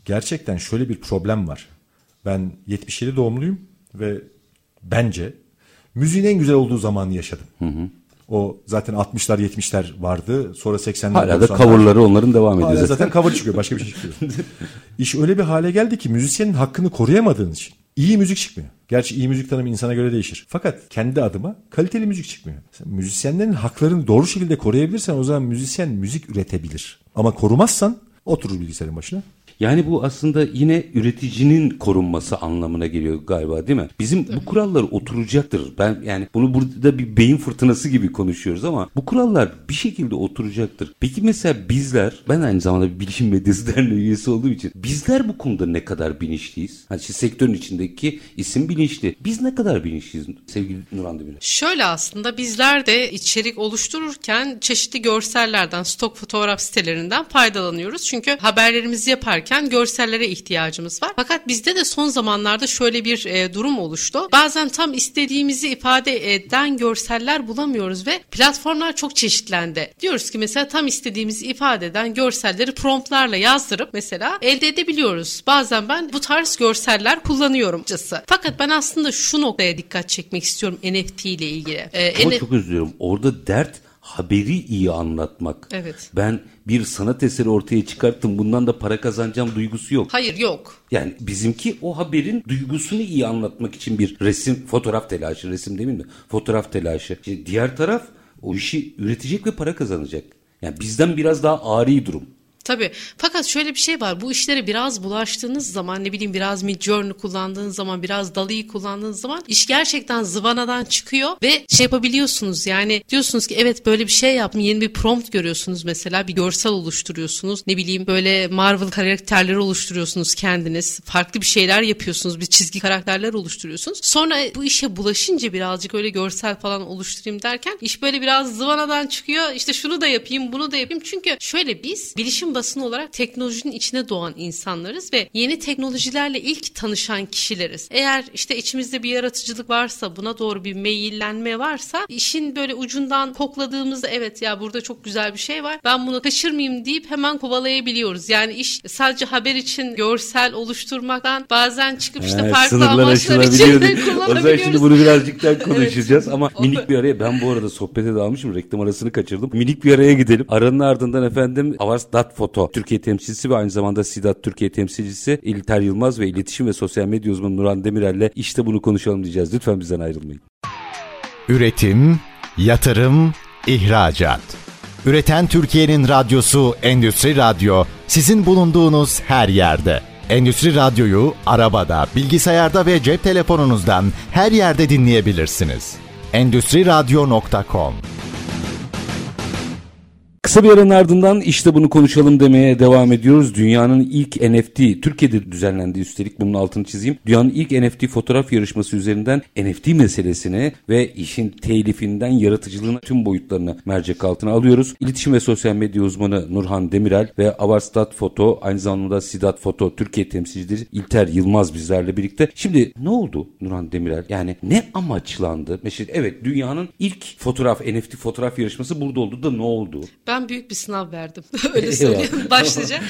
gerçekten şöyle bir problem var. Ben 77 doğumluyum ve bence müziğin en güzel olduğu zamanı yaşadım. O zaten 60'lar 70'ler vardı. Sonra 80'ler Hala da 90'lar. coverları onların devam ediyor Hala zaten. zaten cover çıkıyor. Başka bir şey çıkıyor. İş öyle bir hale geldi ki müzisyenin hakkını koruyamadığın için iyi müzik çıkmıyor. Gerçi iyi müzik tanımı insana göre değişir. Fakat kendi adıma kaliteli müzik çıkmıyor. Sen müzisyenlerin haklarını doğru şekilde koruyabilirsen o zaman müzisyen müzik üretebilir. Ama korumazsan Oturur bilgisayarın başına. Yani bu aslında yine üreticinin korunması anlamına geliyor galiba değil mi? Bizim bu kurallar oturacaktır. Ben yani bunu burada bir beyin fırtınası gibi konuşuyoruz ama bu kurallar bir şekilde oturacaktır. Peki mesela bizler ben aynı zamanda bir bilişim medyası derneği üyesi olduğum için bizler bu konuda ne kadar bilinçliyiz? Hani işte sektörün içindeki isim bilinçli. Biz ne kadar bilinçliyiz sevgili Nurhan Demir? Şöyle aslında bizler de içerik oluştururken çeşitli görsellerden, stok fotoğraf sitelerinden faydalanıyoruz. Çünkü haberlerimizi yaparken görsellere ihtiyacımız var. Fakat bizde de son zamanlarda şöyle bir e, durum oluştu. Bazen tam istediğimizi ifade eden görseller bulamıyoruz ve platformlar çok çeşitlendi. Diyoruz ki mesela tam istediğimizi ifade eden görselleri promptlarla yazdırıp mesela elde edebiliyoruz. Bazen ben bu tarz görseller kullanıyorum. Fakat ben aslında şu noktaya dikkat çekmek istiyorum NFT ile ilgili. Ee, Ama çok üzülüyorum. Orada dert haberi iyi anlatmak. Evet. Ben bir sanat eseri ortaya çıkarttım bundan da para kazanacağım duygusu yok. Hayır yok. Yani bizimki o haberin duygusunu iyi anlatmak için bir resim, fotoğraf telaşı, resim değil mi? Fotoğraf telaşı. İşte diğer taraf o işi üretecek ve para kazanacak. Yani bizden biraz daha ari durum. Tabii. Fakat şöyle bir şey var. Bu işlere biraz bulaştığınız zaman ne bileyim biraz Midjourney kullandığınız zaman biraz Dali'yi kullandığınız zaman iş gerçekten zıvanadan çıkıyor ve şey yapabiliyorsunuz. Yani diyorsunuz ki evet böyle bir şey yaptım. Yeni bir prompt görüyorsunuz mesela. Bir görsel oluşturuyorsunuz. Ne bileyim böyle Marvel karakterleri oluşturuyorsunuz kendiniz. Farklı bir şeyler yapıyorsunuz. Bir çizgi karakterler oluşturuyorsunuz. Sonra bu işe bulaşınca birazcık öyle görsel falan oluşturayım derken iş böyle biraz zıvanadan çıkıyor. İşte şunu da yapayım bunu da yapayım. Çünkü şöyle biz bilişim basın olarak teknolojinin içine doğan insanlarız ve yeni teknolojilerle ilk tanışan kişileriz. Eğer işte içimizde bir yaratıcılık varsa buna doğru bir meyillenme varsa işin böyle ucundan kokladığımızda evet ya burada çok güzel bir şey var ben bunu kaçırmayayım deyip hemen kovalayabiliyoruz. Yani iş sadece haber için görsel oluşturmaktan bazen çıkıp işte evet, farklı amaçlar için de kullanabiliyoruz. O zaman şimdi bunu birazcık daha konuşacağız evet. ama minik bir araya ben bu arada sohbete dalmışım reklam arasını kaçırdım. Minik bir araya gidelim. Aranın ardından efendim Avars.fo Foto Türkiye temsilcisi ve aynı zamanda Sidat Türkiye temsilcisi İlter Yılmaz ve iletişim ve sosyal medya uzmanı Nuran Demirel'le işte bunu konuşalım diyeceğiz. Lütfen bizden ayrılmayın. Üretim, yatırım, ihracat. Üreten Türkiye'nin radyosu Endüstri Radyo sizin bulunduğunuz her yerde. Endüstri Radyo'yu arabada, bilgisayarda ve cep telefonunuzdan her yerde dinleyebilirsiniz. Endüstri Radyo.com Kısa bir aranın ardından işte bunu konuşalım demeye devam ediyoruz. Dünyanın ilk NFT, Türkiye'de düzenlendi üstelik bunun altını çizeyim. Dünyanın ilk NFT fotoğraf yarışması üzerinden NFT meselesini ve işin telifinden yaratıcılığına tüm boyutlarını mercek altına alıyoruz. İletişim ve sosyal medya uzmanı Nurhan Demirel ve Avarstat Foto aynı zamanda Sidat Foto Türkiye temsilcileri İlter Yılmaz bizlerle birlikte. Şimdi ne oldu Nurhan Demirel? Yani ne amaçlandı? Mesela evet dünyanın ilk fotoğraf NFT fotoğraf yarışması burada oldu da ne oldu? Ben büyük bir sınav verdim. Öyle söyleyeyim başlıca.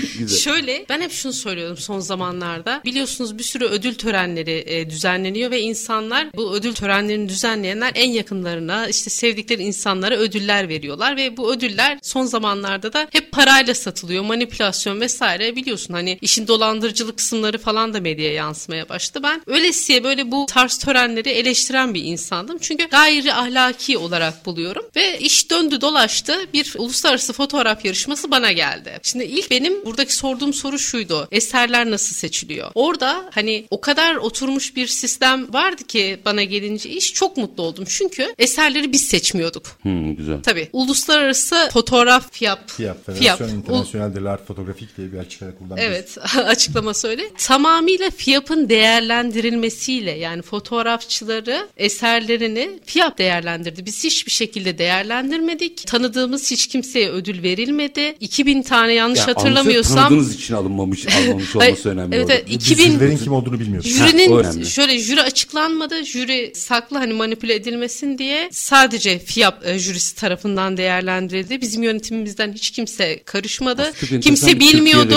Şöyle ben hep şunu söylüyorum son zamanlarda. Biliyorsunuz bir sürü ödül törenleri e, düzenleniyor ve insanlar bu ödül törenlerini düzenleyenler en yakınlarına işte sevdikleri insanlara ödüller veriyorlar ve bu ödüller son zamanlarda da hep parayla satılıyor. Manipülasyon vesaire biliyorsun hani işin dolandırıcılık kısımları falan da medyaya yansımaya başladı. Ben öylesiye böyle bu tarz törenleri eleştiren bir insandım. Çünkü gayri ahlaki olarak buluyorum ve iş döndü dolaştı. Bir uluslararası uluslararası fotoğraf yarışması bana geldi. Şimdi ilk benim buradaki sorduğum soru şuydu. Eserler nasıl seçiliyor? Orada hani o kadar oturmuş bir sistem vardı ki bana gelince iş çok mutlu oldum. Çünkü eserleri biz seçmiyorduk. Hmm, güzel. Tabii. Uluslararası fotoğraf FIAP. FIAP, Federasyon International de l'Art Photographique diye bir açıklama kullanmış. Evet, açıklama söyle. Tamamıyla FIAP'ın değerlendirilmesiyle yani fotoğrafçıları eserlerini FIAP değerlendirdi. Biz hiçbir şekilde değerlendirmedik. Tanıdığımız hiç kimse kimseye ödül verilmedi. 2000 tane yanlış yani hatırlamıyorsam. tanıdığınız için alınmamış, alınmamış olması önemli. Evet, evet 2000 jürilerin kim olduğunu bilmiyoruz. Jürinin ha, şöyle jüri açıklanmadı. Jüri saklı hani manipüle edilmesin diye sadece FIAP e, jürisi tarafından değerlendirildi. Bizim yönetimimizden hiç kimse karışmadı. Aslında kimse bilmiyordu.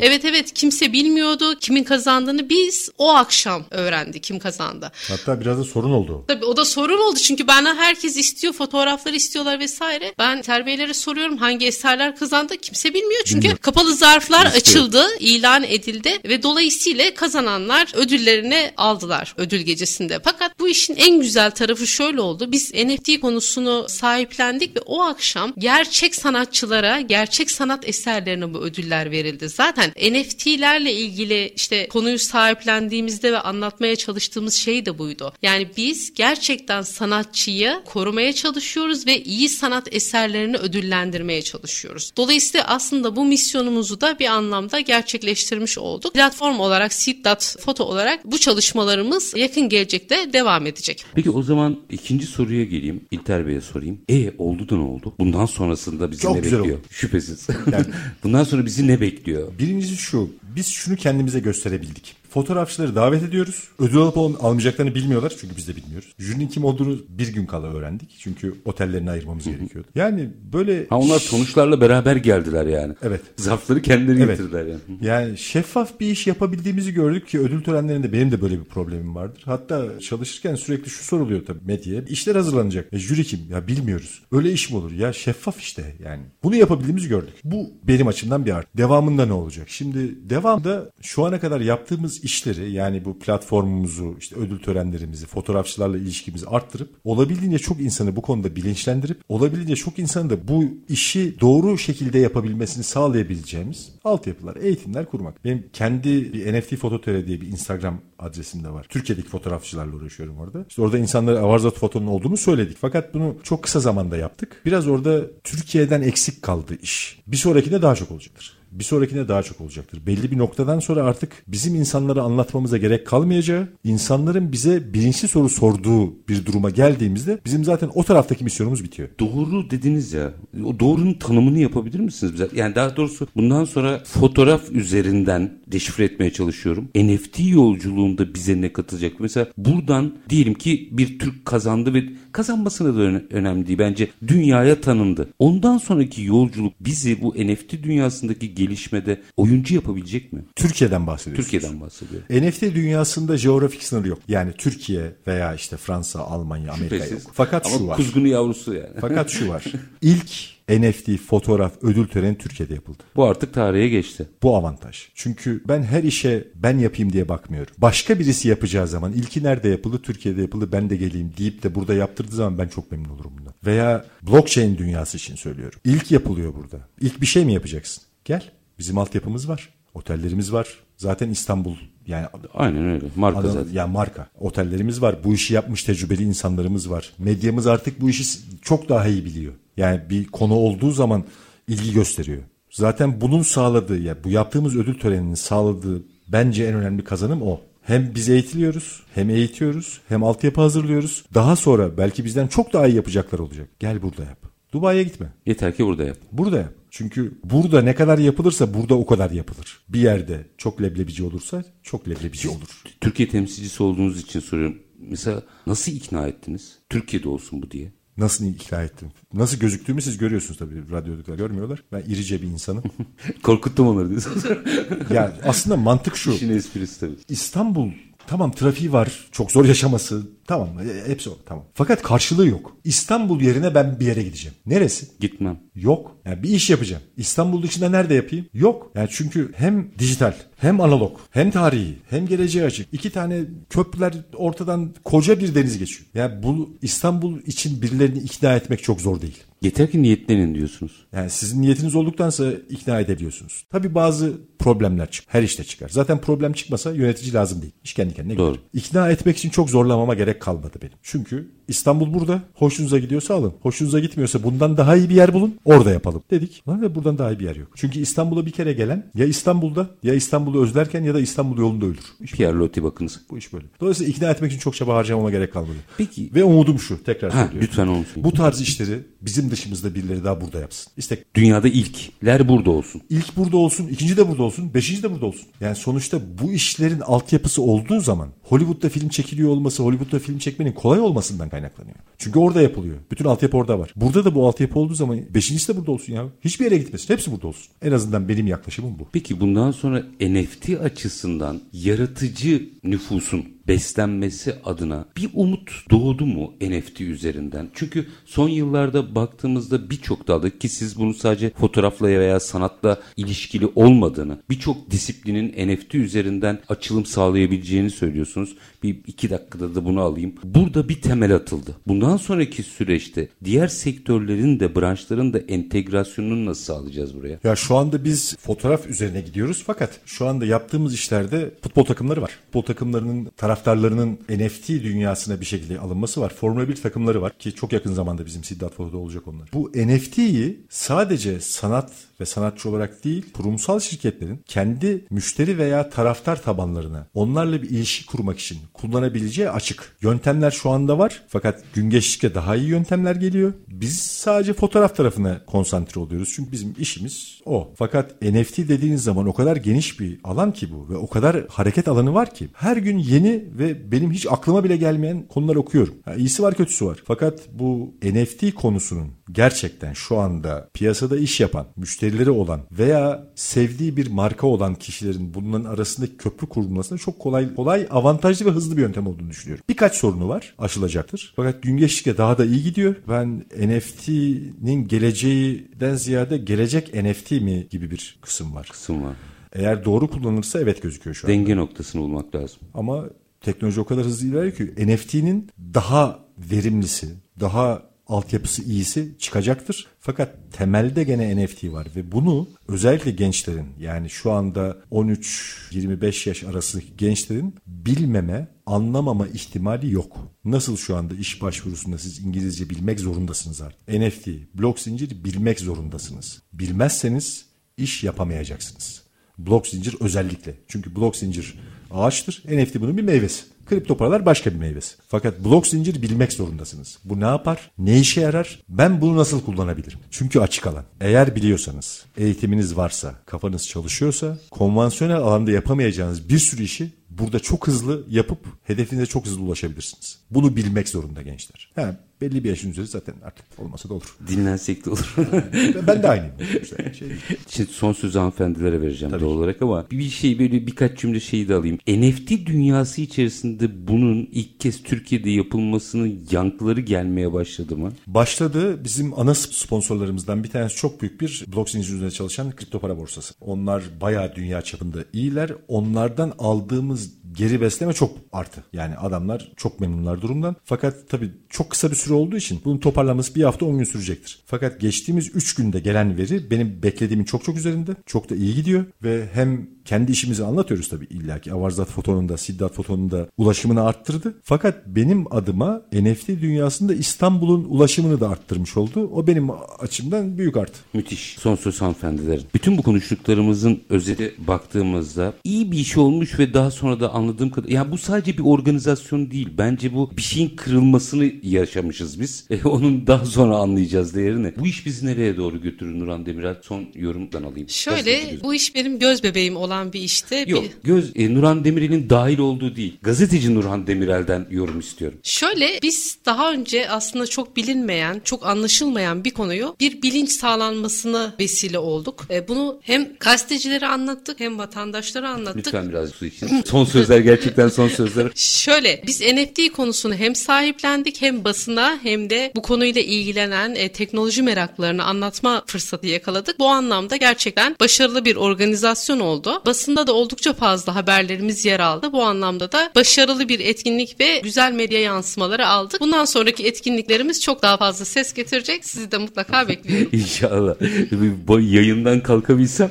Evet evet kimse bilmiyordu kimin kazandığını biz o akşam öğrendik kim kazandı. Hatta biraz da sorun oldu. Tabii o da sorun oldu çünkü bana herkes istiyor fotoğrafları istiyorlar vesaire. Ben terbiyelere soruyorum hangi eserler kazandı kimse bilmiyor. Çünkü Bilmiyorum. kapalı zarflar Liste. açıldı, ilan edildi ve dolayısıyla kazananlar ödüllerini aldılar ödül gecesinde. Fakat bu işin en güzel tarafı şöyle oldu. Biz NFT konusunu sahiplendik ve o akşam gerçek sanatçılara, gerçek sanat eserlerine bu ödüller verildi. Zaten NFT'lerle ilgili işte konuyu sahiplendiğimizde ve anlatmaya çalıştığımız şey de buydu. Yani biz gerçekten sanatçıyı korumaya çalışıyoruz ve iyi sanat eserlerini ödüllendirmeye çalışıyoruz. Dolayısıyla aslında bu misyonumuzu da bir anlamda gerçekleştirmiş olduk. Platform olarak Seed Foto olarak bu çalışmalarımız yakın gelecekte devam edecek. Peki o zaman ikinci soruya geleyim. İlter Bey'e sorayım. E oldu da ne oldu? Bundan sonrasında bizi Çok ne bekliyor? Oldu. Şüphesiz. Yani, Bundan sonra bizi ne bekliyor? Birincisi şu. Biz şunu kendimize gösterebildik. Fotoğrafçıları davet ediyoruz. Ödül alıp almayacaklarını bilmiyorlar çünkü biz de bilmiyoruz. Jürinin kim olduğunu bir gün kala öğrendik. Çünkü otellerini ayırmamız gerekiyordu. Yani böyle... Ha onlar sonuçlarla beraber geldiler yani. Evet. Zarfları kendileri evet. getirdiler yani. Yani şeffaf bir iş yapabildiğimizi gördük ki ödül törenlerinde benim de böyle bir problemim vardır. Hatta çalışırken sürekli şu soruluyor tabii medyaya. İşler hazırlanacak. E, jüri kim? Ya bilmiyoruz. Öyle iş mi olur? Ya şeffaf işte yani. Bunu yapabildiğimizi gördük. Bu benim açımdan bir art. Devamında ne olacak? Şimdi devamda şu ana kadar yaptığımız işleri yani bu platformumuzu, işte ödül törenlerimizi, fotoğrafçılarla ilişkimizi arttırıp olabildiğince çok insanı bu konuda bilinçlendirip olabildiğince çok insanın da bu işi doğru şekilde yapabilmesini sağlayabileceğimiz altyapılar, eğitimler kurmak. Benim kendi bir NFT Fototere diye bir Instagram adresim de var. Türkiye'deki fotoğrafçılarla uğraşıyorum orada. İşte orada insanlara Avarzat fotonun olduğunu söyledik. Fakat bunu çok kısa zamanda yaptık. Biraz orada Türkiye'den eksik kaldı iş. Bir sonrakinde daha çok olacaktır bir sonrakine daha çok olacaktır. Belli bir noktadan sonra artık bizim insanlara anlatmamıza gerek kalmayacağı, insanların bize bilinçli soru sorduğu bir duruma geldiğimizde bizim zaten o taraftaki misyonumuz bitiyor. Doğru dediniz ya. O doğrunun tanımını yapabilir misiniz bize? Yani daha doğrusu bundan sonra fotoğraf üzerinden deşifre etmeye çalışıyorum. NFT yolculuğunda bize ne katacak? Mesela buradan diyelim ki bir Türk kazandı ve kazanmasına da önemli değil. Bence dünyaya tanındı. Ondan sonraki yolculuk bizi bu NFT dünyasındaki gelişmede oyuncu yapabilecek mi? Türkiye'den bahsediyoruz. Türkiye'den bahsediyor. NFT dünyasında jeografik sınırı yok. Yani Türkiye veya işte Fransa, Almanya, Amerika Şüphesiz. yok. Fakat Ama şu var. kuzgunu yavrusu yani. Fakat şu var. İlk NFT fotoğraf ödül töreni Türkiye'de yapıldı. Bu artık tarihe geçti. Bu avantaj. Çünkü ben her işe ben yapayım diye bakmıyorum. Başka birisi yapacağı zaman ilki nerede yapıldı? Türkiye'de yapıldı ben de geleyim deyip de burada yaptırdığı zaman ben çok memnun olurum bundan. Veya blockchain dünyası için söylüyorum. İlk yapılıyor burada. İlk bir şey mi yapacaksın? Gel. Bizim altyapımız var. Otellerimiz var. Zaten İstanbul yani aynen öyle. Marka adam, zaten. Yani marka. Otellerimiz var. Bu işi yapmış tecrübeli insanlarımız var. Medyamız artık bu işi çok daha iyi biliyor. Yani bir konu olduğu zaman ilgi gösteriyor. Zaten bunun sağladığı ya bu yaptığımız ödül töreninin sağladığı bence en önemli kazanım o. Hem biz eğitiliyoruz, hem eğitiyoruz, hem altyapı hazırlıyoruz. Daha sonra belki bizden çok daha iyi yapacaklar olacak. Gel burada yap. Dubai'ye gitme. Yeter ki burada yap. Burada yap. Çünkü burada ne kadar yapılırsa burada o kadar yapılır. Bir yerde çok leblebici olursa çok leblebici olur. Türkiye temsilcisi olduğunuz için soruyorum. Mesela nasıl ikna ettiniz? Türkiye'de olsun bu diye. Nasıl ikna ettim? Nasıl gözüktüğümü siz görüyorsunuz tabii. Radyoda görmüyorlar. Ben irice bir insanım. Korkuttum onları diyorsunuz. yani aslında mantık şu. İşin esprisi tabii. İstanbul Tamam trafiği var. Çok zor yaşaması. Tamam e, hepsi o. Tamam. Fakat karşılığı yok. İstanbul yerine ben bir yere gideceğim. Neresi? Gitmem. Yok. Yani bir iş yapacağım. İstanbul dışında nerede yapayım? Yok. Yani çünkü hem dijital hem analog hem tarihi hem geleceğe açık. İki tane köprüler ortadan koca bir deniz geçiyor. Yani bu İstanbul için birilerini ikna etmek çok zor değil. Yeter ki niyetlenin diyorsunuz. Yani sizin niyetiniz olduktansa ikna edebiliyorsunuz. Tabii bazı problemler çık. Her işte çıkar. Zaten problem çıkmasa yönetici lazım değil. İş kendi kendine Doğru. Gider. İkna etmek için çok zorlamama gerek kalmadı benim. Çünkü İstanbul burada. Hoşunuza gidiyorsa alın. Hoşunuza gitmiyorsa bundan daha iyi bir yer bulun. Orada yapalım dedik. Ve buradan daha iyi bir yer yok. Çünkü İstanbul'a bir kere gelen ya İstanbul'da ya İstanbul'u özlerken ya da İstanbul yolunda ölür. İş Pierre Loti bakınız. Bu iş böyle. Dolayısıyla ikna etmek için çok çaba harcamama gerek kalmadı. Peki. Ve umudum şu tekrar ha, söylüyorum. Lütfen olsun. Bu tarz işleri bizim dışımızda birileri daha burada yapsın. İstek. Dünyada ilkler burada olsun. İlk burada olsun, ikinci de burada olsun, beşinci de burada olsun. Yani sonuçta bu işlerin altyapısı olduğu zaman Hollywood'da film çekiliyor olması, Hollywood'da film çekmenin kolay olmasından kaynaklanıyor. Çünkü orada yapılıyor. Bütün altyapı orada var. Burada da bu altyapı olduğu zaman beşincisi de burada olsun ya. Hiçbir yere gitmesin. Hepsi burada olsun. En azından benim yaklaşımım bu. Peki bundan sonra NFT açısından yaratıcı nüfusun beslenmesi adına bir umut doğdu mu NFT üzerinden? Çünkü son yıllarda baktığımızda birçok dalda ki siz bunu sadece fotoğrafla veya sanatla ilişkili olmadığını, birçok disiplinin NFT üzerinden açılım sağlayabileceğini söylüyorsunuz. Bir iki dakikada da bunu alayım. Burada bir temel atıldı. Bundan sonraki süreçte diğer sektörlerin de branşların da entegrasyonunu nasıl sağlayacağız buraya? Ya şu anda biz fotoğraf üzerine gidiyoruz fakat şu anda yaptığımız işlerde futbol takımları var. Futbol takımlarının taraftarlarının NFT dünyasına bir şekilde alınması var. Formula 1 takımları var ki çok yakın zamanda bizim Siddat Foto'da olacak onlar. Bu NFT'yi sadece sanat ve sanatçı olarak değil kurumsal şirketlerin kendi müşteri veya taraftar tabanlarına onlarla bir ilişki kurmak için kullanabileceği açık. Yöntemler şu anda var fakat gün geçtikçe daha iyi yöntemler geliyor. Biz sadece fotoğraf tarafına konsantre oluyoruz çünkü bizim işimiz o. Fakat NFT dediğiniz zaman o kadar geniş bir alan ki bu ve o kadar hareket alanı var ki her gün yeni ve benim hiç aklıma bile gelmeyen konular okuyorum. Yani iyisi var kötüsü var. Fakat bu NFT konusunun gerçekten şu anda piyasada iş yapan, müşterileri olan veya sevdiği bir marka olan kişilerin bunların arasındaki köprü kurulmasına çok kolay kolay avantajlı ve hızlı bir yöntem olduğunu düşünüyorum. Birkaç sorunu var aşılacaktır. Fakat gün geçtikçe daha da iyi gidiyor. Ben NFT'nin geleceğinden ziyade gelecek NFT mi gibi bir kısım var. Kısım var. Eğer doğru kullanılırsa evet gözüküyor şu an. Denge noktasını bulmak lazım. Ama teknoloji o kadar hızlı ilerliyor ki NFT'nin daha verimlisi, daha altyapısı iyisi çıkacaktır. Fakat temelde gene NFT var ve bunu özellikle gençlerin yani şu anda 13-25 yaş arası gençlerin bilmeme, anlamama ihtimali yok. Nasıl şu anda iş başvurusunda siz İngilizce bilmek zorundasınız artık. NFT, blok zincir bilmek zorundasınız. Bilmezseniz iş yapamayacaksınız. Blok zincir özellikle. Çünkü blok zincir ağaçtır. NFT bunun bir meyvesi. Kripto paralar başka bir meyvesi. Fakat blok zincir bilmek zorundasınız. Bu ne yapar? Ne işe yarar? Ben bunu nasıl kullanabilirim? Çünkü açık alan. Eğer biliyorsanız, eğitiminiz varsa, kafanız çalışıyorsa, konvansiyonel alanda yapamayacağınız bir sürü işi burada çok hızlı yapıp hedefinize çok hızlı ulaşabilirsiniz. Bunu bilmek zorunda gençler. Ha, belli bir yaşın üzeri zaten artık olmasa da olur. Dinlensek de olur. ben de aynıyım. Şey Şimdi son sözü hanımefendilere vereceğim Tabii doğal olarak ama bir şey böyle birkaç cümle şeyi de alayım. NFT dünyası içerisinde bunun ilk kez Türkiye'de yapılmasının yankıları gelmeye başladı mı? Başladı. Bizim ana sponsorlarımızdan bir tanesi çok büyük bir zinciri üzerinde çalışan kripto para borsası. Onlar bayağı dünya çapında iyiler. Onlardan aldığımız geri besleme çok arttı. Yani adamlar çok memnunlar durumdan. Fakat tabii çok kısa bir süre olduğu için bunun toparlanması bir hafta 10 gün sürecektir. Fakat geçtiğimiz 3 günde gelen veri benim beklediğimin çok çok üzerinde. Çok da iyi gidiyor ve hem kendi işimizi anlatıyoruz tabii illaki. Avarzat fotonun da Siddat fotonun da ulaşımını arttırdı. Fakat benim adıma NFT dünyasında İstanbul'un ulaşımını da arttırmış oldu. O benim açımdan büyük artı. Müthiş. Son söz hanımefendilerin. Bütün bu konuştuklarımızın özeti baktığımızda iyi bir iş olmuş ve daha sonra da anladığım kadar yani bu sadece bir organizasyon değil. Bence bu bir şeyin kırılmasını yaşamışız biz. E, onun daha sonra anlayacağız değerini. Bu iş bizi nereye doğru götürür Nuran Demirel? Son yorumdan alayım. Şöyle bu iş benim göz bebeğim olan bir işte. Yok bir... göz e, Nurhan Demirel'in dahil olduğu değil. Gazeteci Nurhan Demirel'den yorum istiyorum. Şöyle biz daha önce aslında çok bilinmeyen, çok anlaşılmayan bir konuyu bir bilinç sağlanmasına vesile olduk. E, bunu hem gazetecilere anlattık hem vatandaşlara anlattık. Lütfen biraz su için. Son sözler gerçekten son sözler. Şöyle biz NFT konusunu hem sahiplendik hem basına hem de bu konuyla ilgilenen e, teknoloji meraklarını anlatma fırsatı yakaladık. Bu anlamda gerçekten başarılı bir organizasyon oldu. Basında da oldukça fazla haberlerimiz yer aldı. Bu anlamda da başarılı bir etkinlik ve güzel medya yansımaları aldık. Bundan sonraki etkinliklerimiz çok daha fazla ses getirecek. Sizi de mutlaka bekliyorum. İnşallah. Yayından kalkabilsem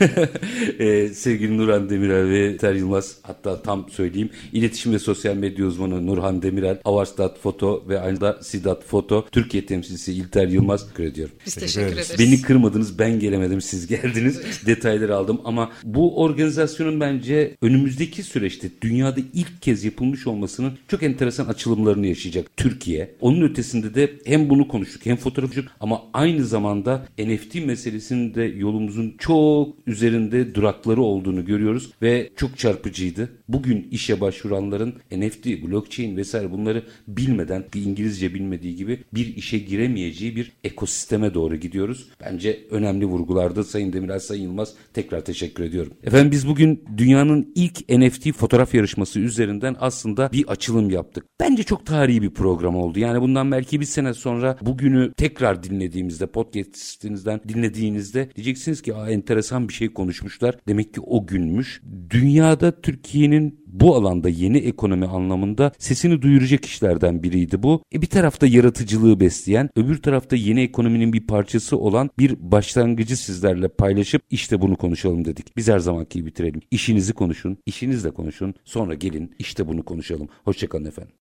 ee, sevgili Nurhan Demirel ve Ter Yılmaz hatta tam söyleyeyim iletişim ve sosyal medya uzmanı Nurhan Demirel, Avarstat Foto ve aynı da Sidat Foto Türkiye temsilcisi İlter Yılmaz teşekkür ediyorum. Biz teşekkür ederiz. Beni kırmadınız ben gelemedim siz geldiniz detayları aldım ama bu organizasyonun bence önümüzdeki süreçte dünyada ilk kez yapılmış olmasının çok enteresan açılımlarını yaşayacak Türkiye. Onun ötesinde de hem bunu konuştuk hem fotoğrafçılık ama aynı zamanda NFT meselesinin de yolumuzun çok üzerinde durakları olduğunu görüyoruz ve çok çarpıcıydı. Bugün işe başvuranların NFT, blockchain vesaire bunları bilmeden İngilizce bilmediği gibi bir işe giremeyeceği bir ekosisteme doğru gidiyoruz. Bence önemli vurgularda Sayın Demirel, Sayın Yılmaz tekrar teşekkür ediyorum. Efendim biz bugün dünyanın ilk NFT fotoğraf yarışması üzerinden aslında bir açılım yaptık. Bence çok tarihi bir program oldu. Yani bundan belki bir sene sonra bugünü tekrar dinlediğimizde podcastinizden dinlediğinizde diyeceksiniz ki Aa, enteresan bir şey konuşmuşlar. Demek ki o günmüş. Dünyada Türkiye'nin bu alanda yeni ekonomi anlamında sesini duyuracak işlerden biriydi bu. E bir tarafta yaratıcılığı besleyen, öbür tarafta yeni ekonominin bir parçası olan bir başlangıcı sizlerle paylaşıp işte bunu konuşalım dedik. Biz her zamanki gibi bitirelim. İşinizi konuşun, işinizle konuşun, sonra gelin işte bunu konuşalım. Hoşçakalın efendim.